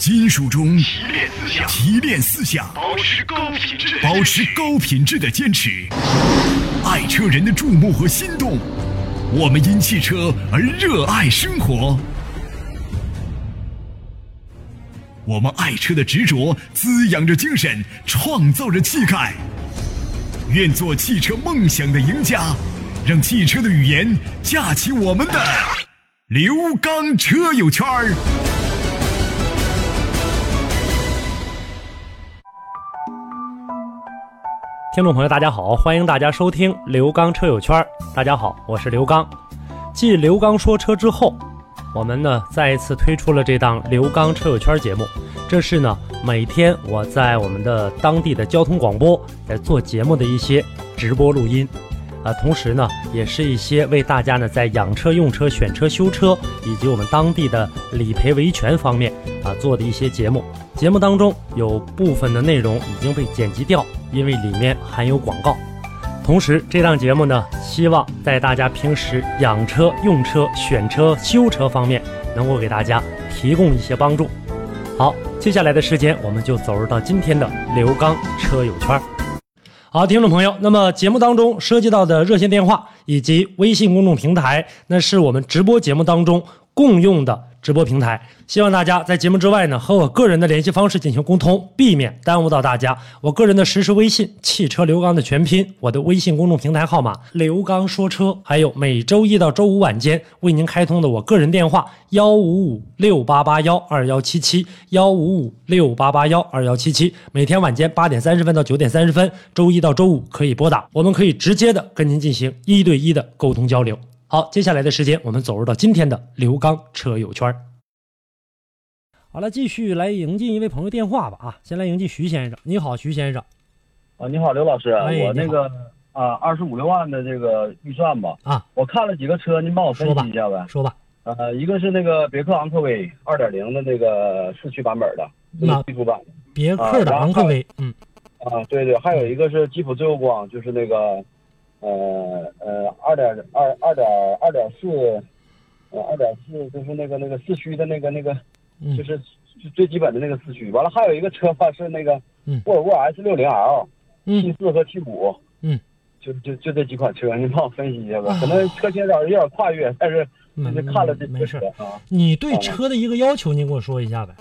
金属中提炼思想，提炼思想，保持高品质保持高品质的坚持。爱车人的注目和心动，我们因汽车而热爱生活。我们爱车的执着滋养着精神，创造着气概。愿做汽车梦想的赢家，让汽车的语言架起我们的刘刚车友圈儿。听众朋友，大家好，欢迎大家收听刘刚车友圈。大家好，我是刘刚。继刘刚说车之后，我们呢再一次推出了这档刘刚车友圈节目。这是呢每天我在我们的当地的交通广播在做节目的一些直播录音，啊，同时呢也是一些为大家呢在养车、用车、选车、修车以及我们当地的理赔维权方面啊做的一些节目。节目当中有部分的内容已经被剪辑掉，因为里面含有广告。同时，这档节目呢，希望在大家平时养车、用车、选车、修车方面，能够给大家提供一些帮助。好，接下来的时间，我们就走入到今天的刘刚车友圈。好，听众朋友，那么节目当中涉及到的热线电话以及微信公众平台，那是我们直播节目当中共用的直播平台。希望大家在节目之外呢，和我个人的联系方式进行沟通，避免耽误到大家。我个人的实时微信“汽车刘刚”的全拼，我的微信公众平台号码“刘刚说车”，还有每周一到周五晚间为您开通的我个人电话幺五五六八八幺二幺七七幺五五六八八幺二幺七七，每天晚间八点三十分到九点三十分，周一到周五可以拨打，我们可以直接的跟您进行一对一的沟通交流。好，接下来的时间我们走入到今天的刘刚车友圈。好了，继续来迎进一位朋友电话吧啊！先来迎进徐先生，你好，徐先生。啊，你好，刘老师，哎我那个啊，二十五六万的这个预算吧，啊，我看了几个车，您帮我分析一下呗。说吧，呃，一个是那个别克昂科威二点零的那个四驱版本的，那那个技术版的别克的昂科威，嗯，啊，对对，还有一个是吉普自由光，就是那个呃呃二点二二点二点四，呃二点四就是那个那个四驱的那个那个，嗯就是最最基本的那个四驱。完了还有一个车吧是那个嗯沃尔沃 S 六零 L。T 嗯四和 T 五，嗯，就就就这几款车，您帮我分析一下吧。可能车型有点有点跨越，但是没就是看了这没车。啊。你对车的一个要求，您给我说一下呗。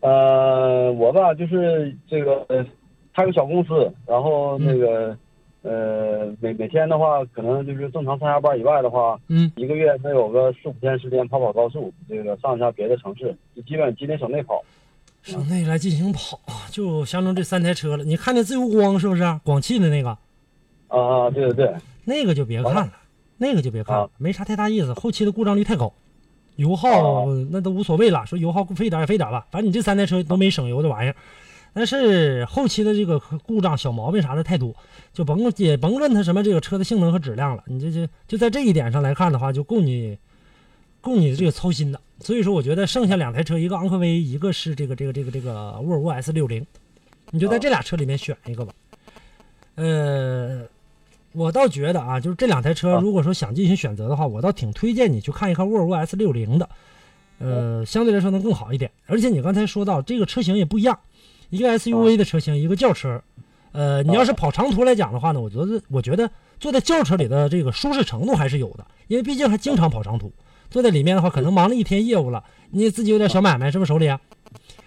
呃，我吧就是这个，呃开个小公司，然后那个，呃，每每天的话，可能就是正常上下班以外的话，嗯，一个月能有个四五天时间跑跑高速，这个上一下别的城市，就基本吉林省内跑。省内来进行跑，就相中这三台车了。你看那自由光是不是？广汽的那个，啊啊，对对对，那个就别看了，那个就别看了啊，没啥太大意思。后期的故障率太高，油耗哦那都无所谓了，说油耗费点也费点儿吧，反正你这三台车都没省油这玩意儿。但是后期的这个故障小毛病啥的太多，就甭也甭论它什么这个车的性能和质量了，你这这就在这一点上来看的话，就够你够你这个操心的。所以说，我觉得剩下两台车，一个昂科威，一个是这个这个这个这个沃尔沃 S 六零，你就在这俩车里面选一个吧。呃，我倒觉得啊，就是这两台车，啊如果说想进行选择的话，我倒挺推荐你去看一看沃尔沃 S 六零的，呃，相对来说能更好一点。而且你刚才说到这个车型也不一样，一个 SUV 的车型，一个轿车。呃，你要是跑长途来讲的话呢，我觉得我觉得坐在轿车里的这个舒适程度还是有的，因为毕竟还经常跑长途。坐在里面的话，可能忙了一天业务了，你自己有点小买卖是不是手里啊？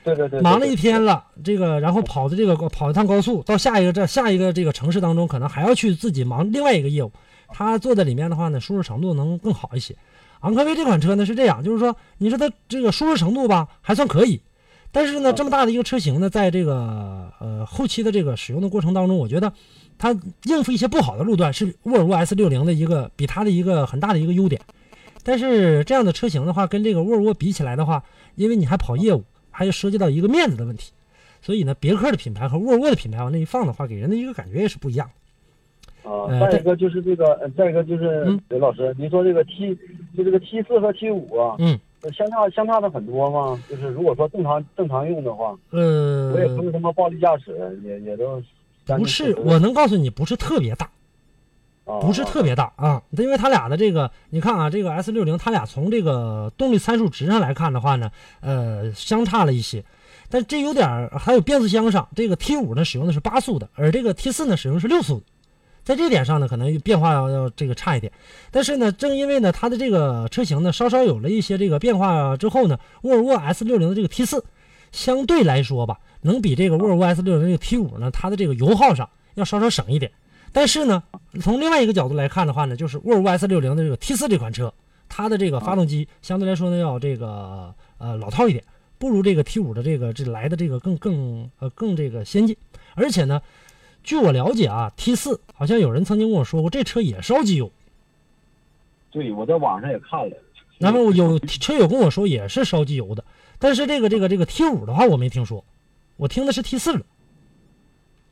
对对对，对忙了一天了，这个然后跑的这个跑一趟高速，到下一个这下一个这个城市当中，可能还要去自己忙另外一个业务。他坐在里面的话呢，舒适程度能更好一些。昂科威这款车呢是这样，就是说你说它这个舒适程度吧还算可以，但是呢这么大的一个车型呢，在这个呃后期的这个使用的过程当中，我觉得它应付一些不好的路段是沃尔沃 S 六零的一个比它的一个很大的一个优点。但是这样的车型的话，跟这个沃尔沃比起来的话，因为你还跑业务，还涉及到一个面子的问题，所以呢，别克的品牌和沃尔沃的品牌往那一放的话，给人的一个感觉也是不一样的。啊，呃再一个就是这个，呃再一个就是嗯刘老师，您说这个 T 就这个 T 四和 T 五啊，嗯，呃相差相差的很多吗？就是如果说正常正常用的话，呃，我也不是什么暴力驾驶，也也都不是，我能告诉你，不是特别大。啊不是特别大啊，因为它俩的这个，你看啊，这个 S 六零它俩从这个动力参数值上来看的话呢，呃，相差了一些，但这有点还有变速箱上，这个 T 五呢使用的是八速的，而这个 T 四呢使用的是六速的，在这点上呢可能变化要这个差一点，但是呢，正因为呢它的这个车型呢稍稍有了一些这个变化之后呢，沃尔沃 S 六零的这个 T 四相对来说吧，能比这个沃尔沃 S 六零这个 T 五呢，它的这个油耗上要稍稍省一点。但是呢，从另外一个角度来看的话呢，就是沃尔沃 S 六零的这个 T 四这款车，它的这个发动机相对来说呢要这个呃老套一点，不如这个 T 五的这个这来的这个更更呃更这个先进。而且呢，据我了解啊，T 四好像有人曾经跟我说过，这车也烧机油。对，我在网上也看了。然后有车友跟我说也是烧机油的，但是这个这个这个 T 五的话我没听说，我听的是 T 四的。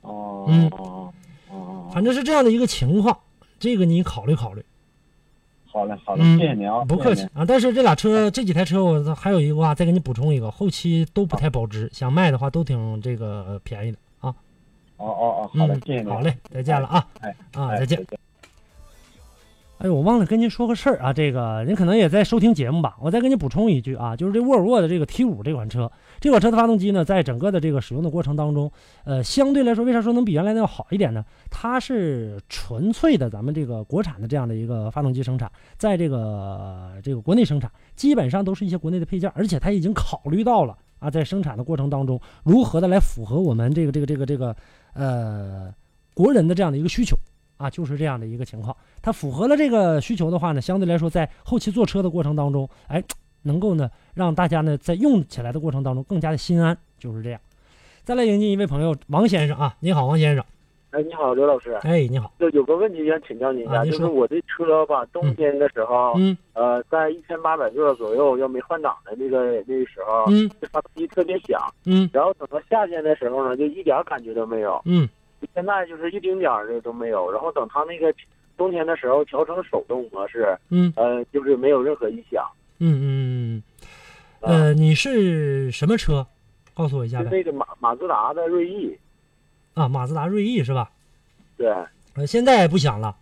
哦，嗯哦哦，反正是这样的一个情况，这个你考虑考虑。好嘞，好嘞，嗯，谢谢您啊，不客气啊。但是这俩车这几台车，我还有一个话再给你补充一个，后期都不太保值，想卖的话都挺这个呃便宜的。哦哦哦，好嘞嗯，谢谢您。好嘞，再见了啊哎，啊，哎再见。。哎，我忘了跟您说个事儿啊，这个您可能也在收听节目吧，我再给你补充一句啊，就是这沃尔沃的这个 T 五这款车，这款车的发动机呢，在整个的这个使用的过程当中，呃，相对来说，为啥说能比原来的要好一点呢？它是纯粹的咱们这个国产的这样的一个发动机生产，在这个这个国内生产，基本上都是一些国内的配件，而且它已经考虑到了啊，在生产的过程当中，如何的来符合我们这个这个这个这个呃国人的这样的一个需求。啊，就是这样的一个情况。它符合了这个需求的话呢，相对来说，在后期坐车的过程当中，哎，能够呢让大家呢在用起来的过程当中更加的心安，就是这样。再来迎接一位朋友，王先生啊，你好，王先生，哎，你好，刘老师，哎，你好，就有个问题想请教您一下，啊就是我这车吧，冬天的时候，嗯。呃，在一千八百转左右，要没换挡的那个那个时候，嗯。这发动机特别响，嗯。然后等到夏天的时候呢，就一点感觉都没有，嗯。现在就是一丁点儿的都没有。然后等它那个冬天的时候调成手动模式，嗯。呃，就是没有任何异响。嗯嗯嗯，呃，你是什么车？告诉我一下是呗。那个马马自达的锐意，啊，马自达锐意是吧？对，呃，现在不响了，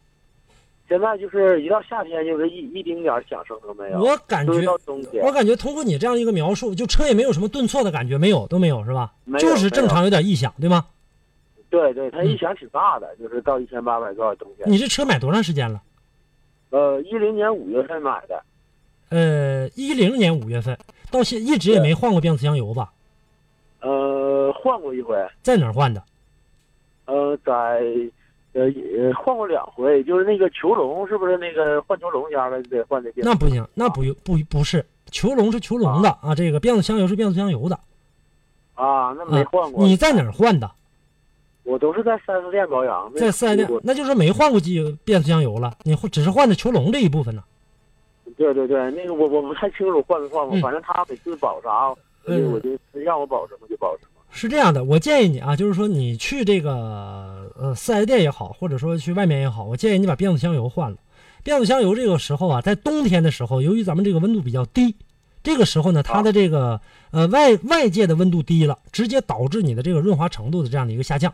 现在就是一到夏天就是一一丁点儿响声都没有。我感觉我，感觉通过你这样一个描述，就车也没有什么顿挫的感觉，没有，都没有是吧？没有就是正常有点异响，对吗？对对，它嗯异响挺大的，就是到一千八百转冬天。你这车买多长时间了？呃，一零年五月份买的，呃，一零年五月份到现一直也没换过变速箱油吧？呃，换过一回，在哪儿换的？呃，在呃呃换过两回，就是那个囚笼，是不是那个换囚笼家的得换的变？那不行，那不用不不是，囚笼是囚笼的啊，这个变速箱油是变速箱油的。啊，那没换过。你在哪儿换的？我都是在四 S 店保养，在四 S 店，那就是没换过机变速箱油了，你只是换的囚笼这一部分呢。对对对，那个我我不太清楚换没换过，嗯反正他每次保啥，我就嗯我就让我保什么就保什么。是这样的，我建议你啊，就是说你去这个呃四 S 店也好，或者说去外面也好，我建议你把变速箱油换了。变速箱油这个时候啊，在冬天的时候，由于咱们这个温度比较低，这个时候呢，它的这个呃外外界的温度低了，直接导致你的这个润滑程度的这样的一个下降。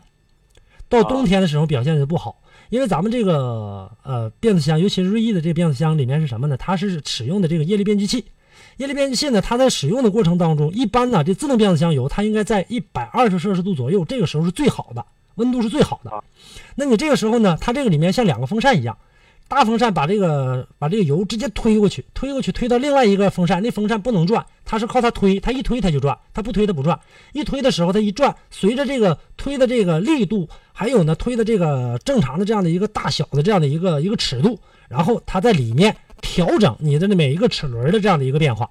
到冬天的时候表现就不好，因为咱们这个呃变速箱，尤其是锐意的这个变速箱里面是什么呢？它是使用的这个液力变矩器。液力变矩器呢，它在使用的过程当中，一般呢，这自动变速箱油它应该在一百二十摄氏度左右，这个时候是最好的，温度是最好的。那你这个时候呢，它这个里面像两个风扇一样，大风扇把这个把这个油直接推过去，推过去推到另外一个风扇，那风扇不能转，它是靠它推，它一推它就转，它不推它不转。一推的时候它一转，随着这个推的这个力度，还有呢推的这个正常的这样的一个大小的这样的一个一个尺度，然后它在里面调整你的那每一个齿轮的这样的一个变化。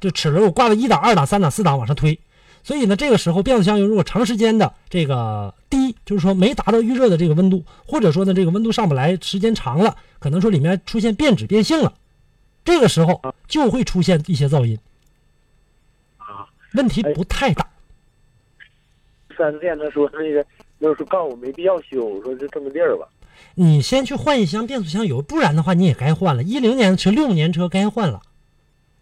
就齿轮我挂到一档、二档、三档、四档往上推，所以呢，这个时候变速箱油如果长时间的这个低，就是说没达到预热的这个温度，或者说呢这个温度上不来，时间长了，可能说里面出现变质变性了，这个时候就会出现一些噪音。啊，问题不太大。四 S 店他说那个，就是告诉我没必要修，我说就这么地儿吧。你先去换一箱变速箱油，不然的话你也该换了。一零年车、六年车该换了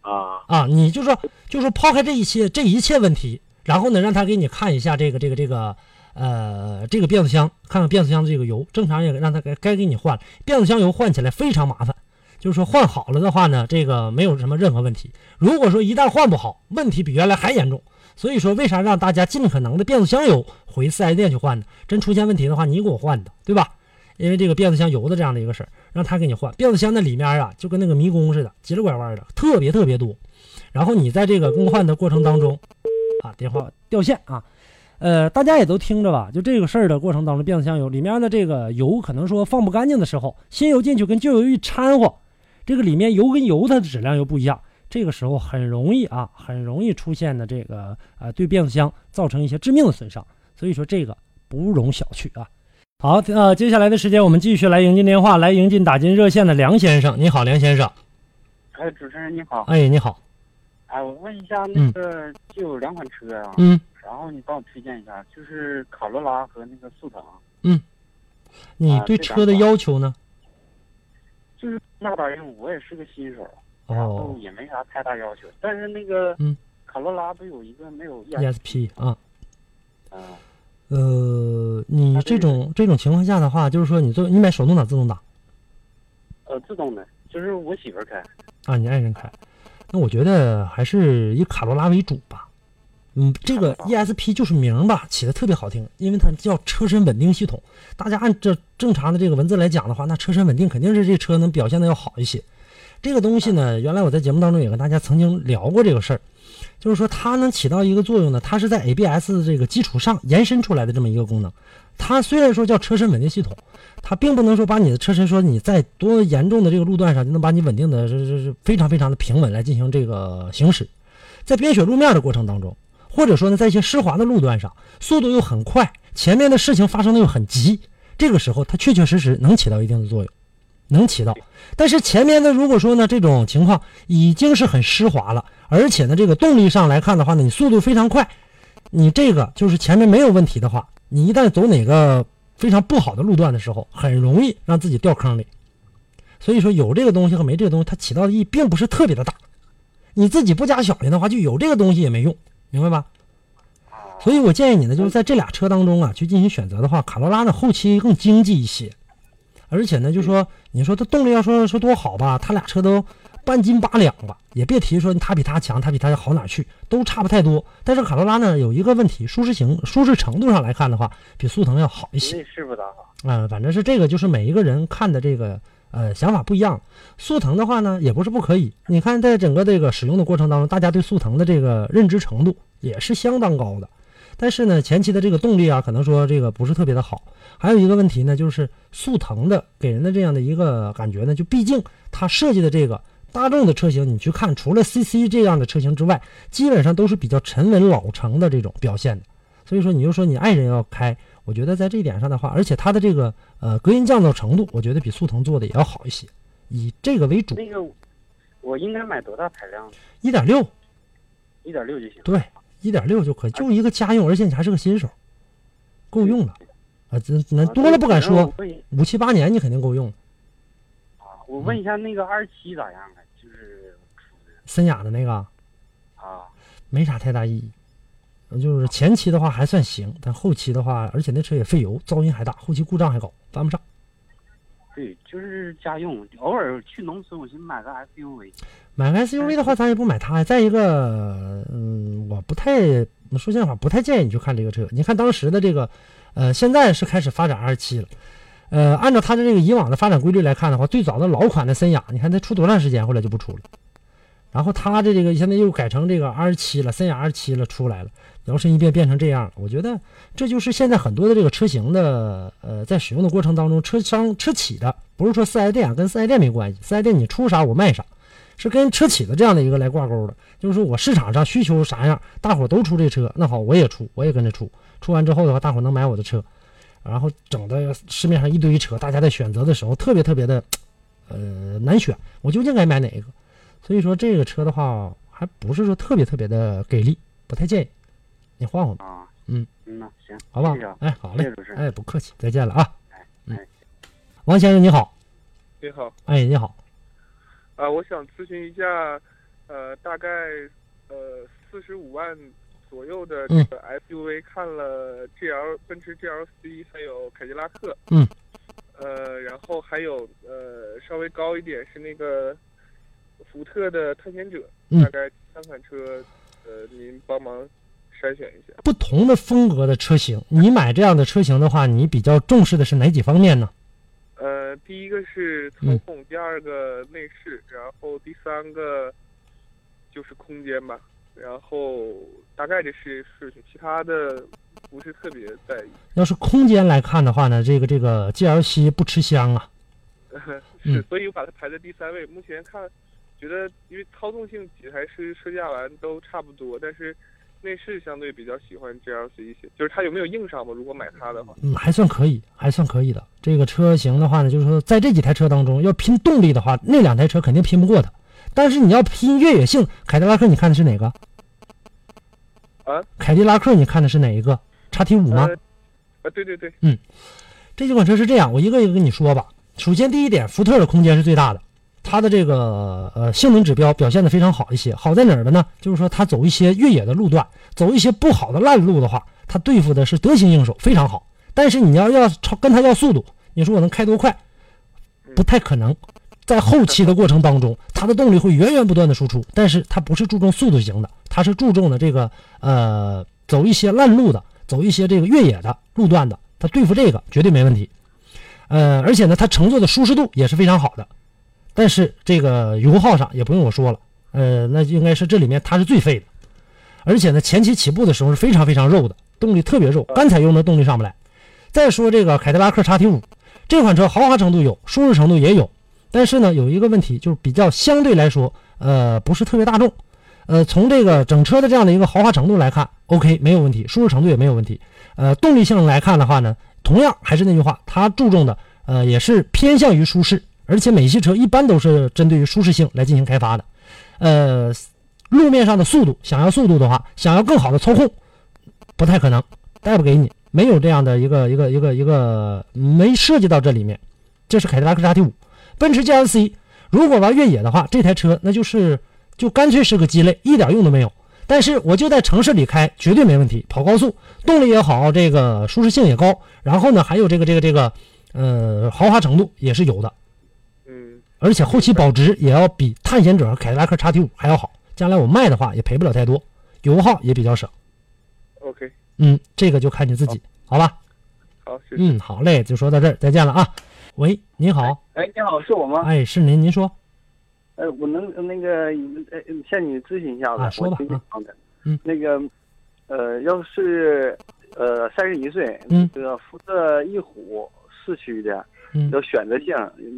啊啊！你就说，就说抛开这一切这一切问题，然后呢，让他给你看一下这个这个这个呃，这个变速箱，看看变速箱的这个油，正常也让他该该给你换了。变速箱油换起来非常麻烦，就是说换好了的话呢，这个没有什么任何问题。如果说一旦换不好，问题比原来还严重。所以说，为啥让大家尽可能的变速箱油回四 S 店去换呢？真出现问题的话，你给我换的，对吧？因为这个变速箱油的这样的一个事儿，让他给你换。变速箱的里面啊，就跟那个迷宫似的，急了拐弯的，特别特别多。然后你在这个更换的过程当中，啊，电话掉线啊，呃，大家也都听着吧。就这个事儿的过程当中，变速箱油里面的这个油可能说放不干净的时候，新油进去跟旧油一掺和，这个里面油跟油它的质量又不一样，这个时候很容易啊，很容易出现的这个呃对变速箱造成一些致命的损伤。所以说这个不容小觑啊。好，呃，接下来的时间我们继续来迎进电话，来迎进打进热线的梁先生。你好，梁先生。哎，主持人你好。哎，你好。哎，我问一下，那个就有两款车啊，嗯，然后你帮我推荐一下，就是卡罗拉和那个速腾。嗯，你啊对车的要求呢？就是那大用，我也是个新手，然后哦也没啥太大要求。但是那个，嗯，卡罗拉不有一个没有 ESP 啊，嗯，呃，你这种这种情况下的话，就是说你做你买手动挡、自动挡呃，自动的，就是我媳妇儿开。啊，你爱人开，那我觉得还是以卡罗拉为主吧。嗯，这个 ESP 就是名儿吧，起的特别好听，因为它叫车身稳定系统。大家按这正常的这个文字来讲的话，那车身稳定肯定是这车能表现的要好一些。这个东西呢，原来我在节目当中也跟大家曾经聊过这个事儿，就是说它能起到一个作用呢，它是在 ABS 这个基础上延伸出来的这么一个功能。它虽然说叫车身稳定系统，它并不能说把你的车身说你在多严重的这个路段上就能把你稳定的是是是非常非常的平稳来进行这个行驶，在冰雪路面的过程当中，或者说呢在一些湿滑的路段上，速度又很快，前面的事情发生的又很急，这个时候它确确实实能起到一定的作用，能起到。但是前面的如果说呢这种情况已经是很湿滑了，而且呢这个动力上来看的话呢，你速度非常快，你这个就是前面没有问题的话，你一旦走哪个非常不好的路段的时候，很容易让自己掉坑里。所以说有这个东西和没这个东西，它起到的意义并不是特别的大。你自己不加小心的话，就有这个东西也没用，明白吧？所以我建议你呢，就是在这俩车当中啊，去进行选择的话，卡罗拉呢后期更经济一些，而且呢，就说你说它动力要说说多好吧，它俩车都半斤八两吧，也别提说它比它强，它比它好哪儿去，都差不太多。但是卡罗拉呢有一个问题，舒适型舒适程度上来看的话，比速腾要好一些。内饰不咋好。啊、反正是这个，就是每一个人看的这个呃想法不一样。速腾的话呢，也不是不可以。你看，在整个这个使用的过程当中，大家对速腾的这个认知程度也是相当高的。但是呢，前期的这个动力啊，可能说这个不是特别的好。还有一个问题呢，就是速腾的给人的这样的一个感觉呢，就毕竟它设计的这个大众的车型，你去看，除了 CC 这样的车型之外，基本上都是比较沉稳老成的这种表现的。所以说，你就说你爱人要开，我觉得在这一点上的话，而且它的这个呃隔音降噪程度，我觉得比速腾做的也要好一些，以这个为主。那个，我应该买多大排量的？一点六，一点六就行。对，一点六就可以，就一个家用，而且你还是个新手，够用了。啊，这那啊多了不敢说五七八年你肯定够用。啊，我问一下那个二七咋样啊？就是森雅的那个啊，没啥太大意义，就是前期的话还算行，但后期的话，而且那车也费油，噪音还大，后期故障还高，犯不上。对，就是家用，偶尔去农村，我寻思买个 SUV。买个 SUV 的话，咱也不买它呀。再一个，嗯，我不太说心里话，不太建议你去看这个车。你看当时的这个，呃，现在是开始发展二七了，呃，按照它的这个以往的发展规律来看的话，最早的老款的森雅，你看它出多长时间，后来就不出了。然后它的这个现在又改成这个 R 七了，森雅 R 七了出来了，摇身一变变成这样了。我觉得这就是现在很多的这个车型的，呃，在使用的过程当中，车商车企的，不是说四 S 店跟四 S 店没关系，四 S 店你出啥我卖啥。是跟车企的这样的一个来挂钩的，就是说我市场上需求啥样，大伙都出这车，那好我也出，我也跟着出。出完之后的话，大伙能买我的车，然后整的市面上一堆车，大家在选择的时候特别特别的，呃难选，我究竟该买哪一个？所以说这个车的话，还不是说特别特别的给力，不太建议你换换吧，啊，嗯。嗯呐，行，好不好谢谢啊？哎，好嘞哎，不客气，再见了啊。嗯。哎，王先生你好，你好，哎你好，啊，我想咨询一下，呃，大概呃四十五万左右的嗯这个 SUV 看了 GL 奔驰 GLC，还有凯迪拉克。嗯。呃，然后还有呃稍微高一点是那个福特的探险者，嗯大概三款车，呃，您帮忙筛选一下。不同的风格的车型，你买这样的车型的话，你比较重视的是哪几方面呢？呃，第一个是操嗯控，第二个内饰，然后第三个就是空间吧，然后大概这是事情，其他的不是特别在意。要是空间来看的话呢，这个这个 GLC 不吃香啊。是嗯，所以我把它排在第三位。目前看，觉得因为操纵性几台车试驾完都差不多，但是内饰相对比较喜欢 GLC 一些。就是它有没有硬伤吧？如果买它的话，嗯，还算可以，还算可以的。这个车型的话呢，就是说在这几台车当中，要拼动力的话，那两台车肯定拼不过它。但是你要拼越野性，凯迪拉克你看的是哪个？啊？凯迪拉克你看的是哪一个？叉 T 五吗？呃，啊，对对对，嗯这几款车是这样，我一个一个跟你说吧。首先第一点，福特的空间是最大的，它的这个呃性能指标表现的非常好一些。好在哪儿的呢？就是说它走一些越野的路段，走一些不好的烂路的话，它对付的是得心应手，非常好。但是你要要超跟它要速度，你说我能开多快？不太可能。在后期的过程当中，它的动力会源源不断的输出，但是它不是注重速度型的，它是注重的这个呃走一些烂路的，走一些这个越野的路段的，它对付这个绝对没问题。呃，而且呢，它乘坐的舒适度也是非常好的，但是这个油耗上也不用我说了，呃，那应该是这里面它是最费的，而且呢，前期起步的时候是非常非常肉的，动力特别肉，干采用的动力上不来。再说这个凯迪拉克 XT5 这款车豪华程度有，舒适程度也有，但是呢，有一个问题就是比较相对来说，呃，不是特别大众。呃，从这个整车的这样的一个豪华程度来看，OK 没有问题，舒适程度也没有问题。呃，动力性来看的话呢，同样还是那句话，它注重的呃也是偏向于舒适，而且美系车一般都是针对于舒适性来进行开发的。呃，路面上的速度，想要速度的话，想要更好的操控，不太可能，带不给你，没有这样的一个一个一个一个没涉及到这里面。这是凯迪拉克 XT5，奔驰 GLC，如果玩越野的话，这台车那就是就干脆是个鸡肋，一点用都没有。但是我就在城市里开，绝对没问题，跑高速，动力也好，这个舒适性也高，然后呢，还有这个这个这个，呃，豪华程度也是有的，嗯，而且后期保值也要比探险者和凯迪拉克 XT 五还要好。将来我卖的话也赔不了太多，油耗也比较省。OK，嗯，这个就看你自己，好吧？好，谢谢。嗯，好嘞，就说到这儿，再见了啊。喂，您好，哎，你好，是我吗？哎，是您，您说，呃，我能那个呃向你咨询一下子，啊说吧。嗯，那个呃，要是呃三十一岁，嗯。这个福特翼虎四驱的，嗯。要选择性，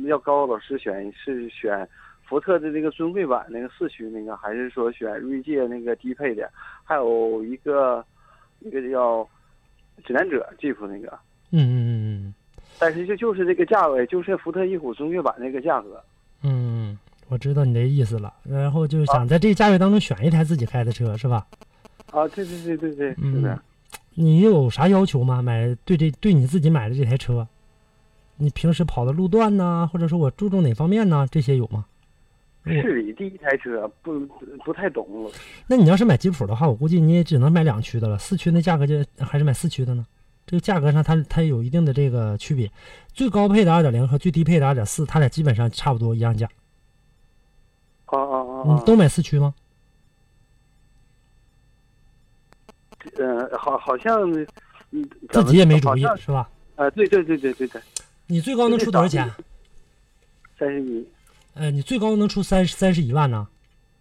要高老师选是选福特的那个尊贵版那个四驱那个，还是说选锐界那个低配的？还有一个一个叫指南者 Jeep 那个，嗯嗯嗯嗯但是就就是这个价位，就是福特翼虎尊越版那个价格。嗯嗯，我知道你的意思了。然后就想在这个价位当中选一台自己开的车，是吧？啊，对对对对对，是嗯的。你有啥要求吗？买对这对你自己买的这台车，你平时跑的路段呢，或者说我注重哪方面呢？这些有吗？我市里第一台车不不太懂，那你要是买吉普的话，我估计你也只能买两驱的了，四驱那价格就还是买四驱的呢。这个价格上它它有一定的这个区别，最高配的二点零和最低配的二点四，它俩基本上差不多一样价。啊啊啊啊！你都买四驱吗？呃，好，好像嗯自己也没主意是吧？呃，对对对对对对，你最高能出多少钱？三十一呃，你最高能出三三十一万呢？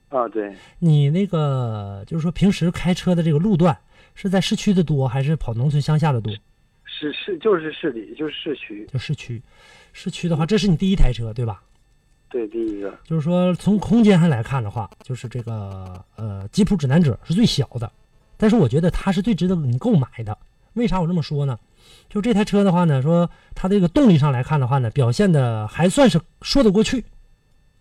啊，对，你那个就是说平时开车的这个路段是在市区的多，还是跑农村乡下的多？是是就是市里就是市区，就市区，市区的话，这是你第一台车对吧？对，第一个就是说从空间上来看的话，就是这个呃吉普指南者是最小的，但是我觉得它是最值得你购买的。为啥我这么说呢？就这台车的话呢，说它这个动力上来看的话呢，表现的还算是说得过去，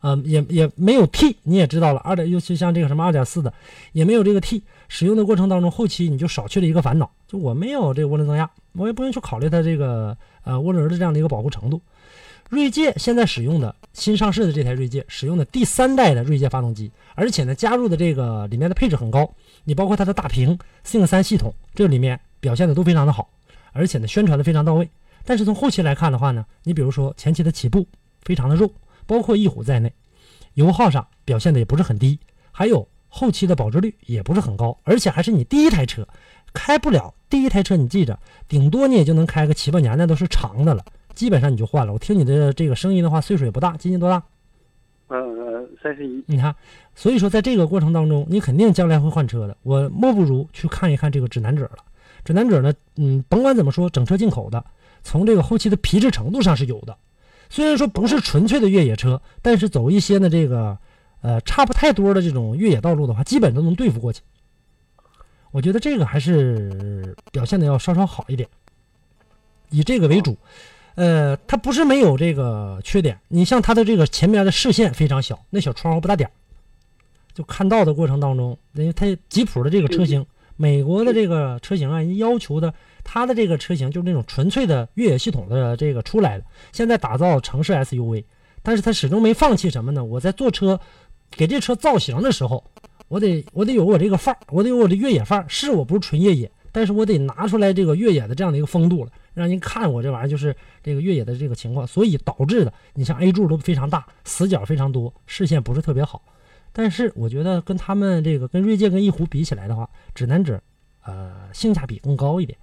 嗯、也也没有 T，你也知道了，二点尤其像这个什么二点四的，也没有这个 T，使用的过程当中，后期你就少去了一个烦恼，就我没有这个涡轮增压，我也不用去考虑它这个呃涡轮的这样的一个保护程度。锐界现在使用的新上市的这台锐界使用的第三代的锐界发动机，而且呢加入的这个里面的配置很高，你包括它的大屏 Think 三系统，这里面表现的都非常的好，而且呢宣传的非常到位。但是从后期来看的话呢，你比如说前期的起步非常的肉，包括翼虎在内，油耗上表现的也不是很低，还有后期的保值率也不是很高，而且还是你第一台车，开不了第一台车，你记着，顶多你也就能开个七八年，那都是长的了，基本上你就换了。我听你的这个声音的话，岁数也不大，今年多大？嗯呃，三十一。你看，所以说在这个过程当中，你肯定将来会换车的。我莫不如去看一看这个指南者了。指南者呢，嗯，甭管怎么说，整车进口的，从这个后期的皮质程度上是有的。虽然说不是纯粹的越野车，但是走一些呢这个，呃，差不太多的这种越野道路的话，基本都能对付过去。我觉得这个还是表现的要稍稍好一点，以这个为主。呃，它不是没有这个缺点，你像它的这个前面的视线非常小，那小窗户不大点儿，就看到的过程当中，因为它吉普的这个车型，美国的这个车型啊，要求的它的这个车型就是那种纯粹的越野系统的这个出来的，现在打造城市 SUV，但是它始终没放弃什么呢？我在做车，给这车造型的时候，我得我得有我这个范儿，我得有我的越野范儿，是我不是纯越野，但是我得拿出来这个越野的这样的一个风度了。让人看我这玩意儿就是这个越野的这个情况，所以导致的，你像 A 柱都非常大，死角非常多，视线不是特别好。但是我觉得跟他们这个跟锐界跟翼虎比起来的话，指南者，呃，性价比更高一点。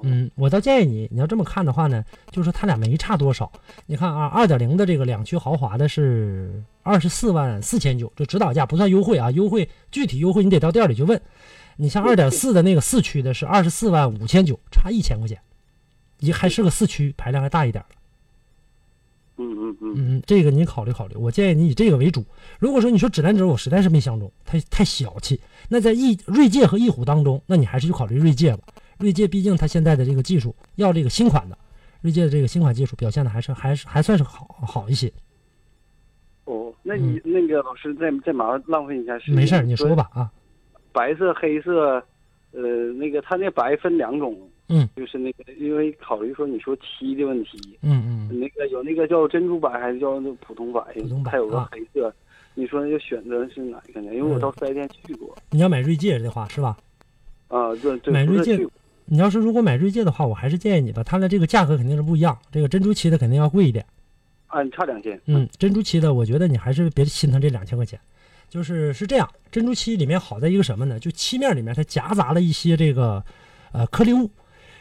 哦，嗯，我倒建议你，你要这么看的话呢，就是说它俩没差多少。你看啊，二点零的这个两驱豪华的是二十四万四千九，这指导价不算优惠啊，优惠具体优惠你得到店里去问。你像二点四的那个四驱的是二十四万五千九，差一千块钱，也还是个四驱，排量还大一点。嗯嗯嗯嗯，这个你考虑考虑。我建议你以这个为主。如果说你说指南者，我实在是没相中，太太小气。那在翼锐界和翼虎当中，那你还是去考虑锐界吧。锐界毕竟它现在的这个技术要这个新款的，锐界的这个新款技术表现的还是还是还算是好好一些。哦，那你、那个老师再再麻烦浪费一下时间。没事儿，你说吧啊。白色、黑色，呃，那个它那白分两种，嗯，就是那个因为考虑说你说漆的问题，嗯嗯，那个有那个叫珍珠白还是叫那普通白？普通白还有个啊黑色，你说要选择是哪一个呢？因为我到四 S 店去过，你要买锐界的话是吧？啊，对对，买锐界你要是如果买锐界的话，我还是建议你吧，它的这个价格肯定是不一样，这个珍珠漆的肯定要贵一点。啊，你差两千，嗯，珍珠漆的，我觉得你还是别心疼这两千块钱。就是是这样，珍珠漆里面好在一个什么呢？就漆面里面它夹杂了一些这个呃颗粒物，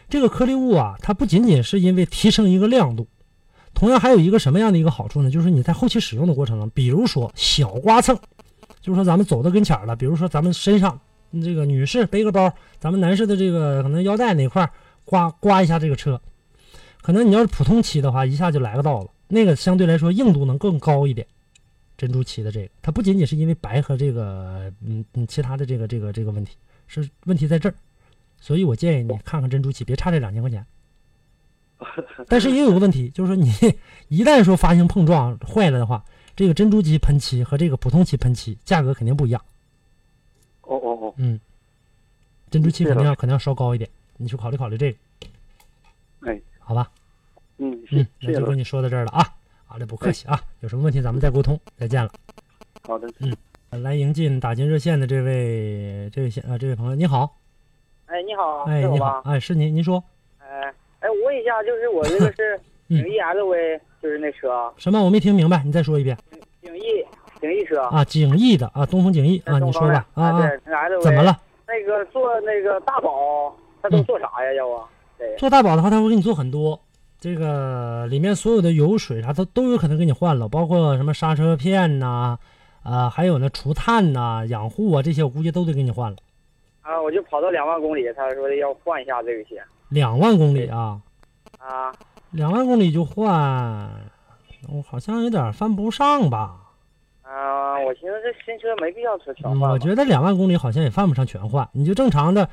这个颗粒物啊，它不仅仅是因为提升一个亮度，同样还有一个什么样的一个好处呢？就是你在后期使用的过程中，比如说小刮蹭，就是说咱们走到跟前了，比如说咱们身上这个女士背个包，咱们男士的这个可能腰带哪块刮刮一下这个车，可能你要是普通漆的话，一下就来个道了，那个相对来说硬度能更高一点。珍珠漆的这个，它不仅仅是因为白和这个嗯嗯其他的这个这个这个问题，是问题在这儿，所以我建议你看看珍珠漆，别差这两千块钱。但是也有个问题，就是说你 一旦说发生碰撞坏了的话，这个珍珠漆喷漆和这个普通漆喷漆价格肯定不一样。哦哦哦，嗯，珍珠漆肯定要肯定要稍高一点，你去考虑考虑这个，哎，好吧？嗯，嗯那就跟你说到这儿了啊。好嘞，不客气啊，有什么问题咱们再沟通，再见了。好的，嗯来迎进打进热线的这位这位先啊这位朋友，你好，哎，你好，哎，你好哎，是您，您说。哎，哎，我问一下，就是我这个是嗯。景逸 LV，就是那车啊，什么？我没听明白，你再说一遍。景逸景逸车，啊。景逸的啊，东风景逸啊，你说吧啊怎么？了？那个做那个大宝，他都做啥呀？要啊？对，做大宝的话，他会给你做很多，这个里面所有的油水啥，它都有可能给你换了，包括什么刹车片呐、啊，还有那除碳呐、养护啊这些，我估计都得给你换了。啊，我就跑到两万公里，他说的要换一下这个些两万公里啊，啊，两万公里就换，我好像有点犯不上吧。啊，我寻思这新车没必要车全嗯，换吧。我觉得两万公里好像也犯不上全换，你就正常的，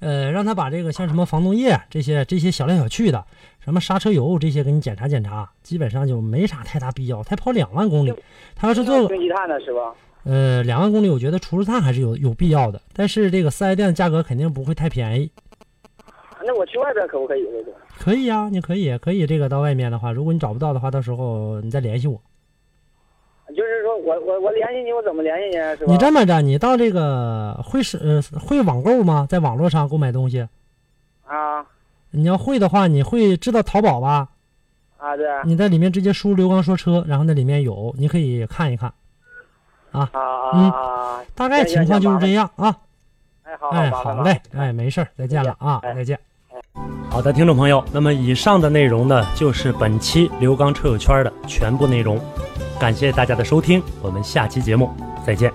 呃，让他把这个像什么防冻液这些这些小来小去的，什么刹车油这些给你检查检查，基本上就没啥太大必要。才跑两万公里，他要是做清积碳的是吧？呃两万公里，我觉得除除碳还是有有必要的，但是这个四 S 店的价格肯定不会太便宜。那我去外边可不可以这个？可以啊，你可以可以这个到外面的话，如果你找不到的话，到时候你再联系我。就是说我我我联系你，我怎么联系你啊？是吧？你这么着，你到这个会是呃会网购吗？在网络上购买东西，啊你要会的话，你会知道淘宝吧？啊对你在里面直接输入“刘刚说车”，然后那里面有，你可以看一看。啊啊嗯啊！大概情况就是这样啊。哎，好哎，好嘞，哎，没事儿，再见了啊，哎再见。好的，听众朋友，那么以上的内容呢，就是本期刘刚车友圈的全部内容。感谢大家的收听，我们下期节目再见。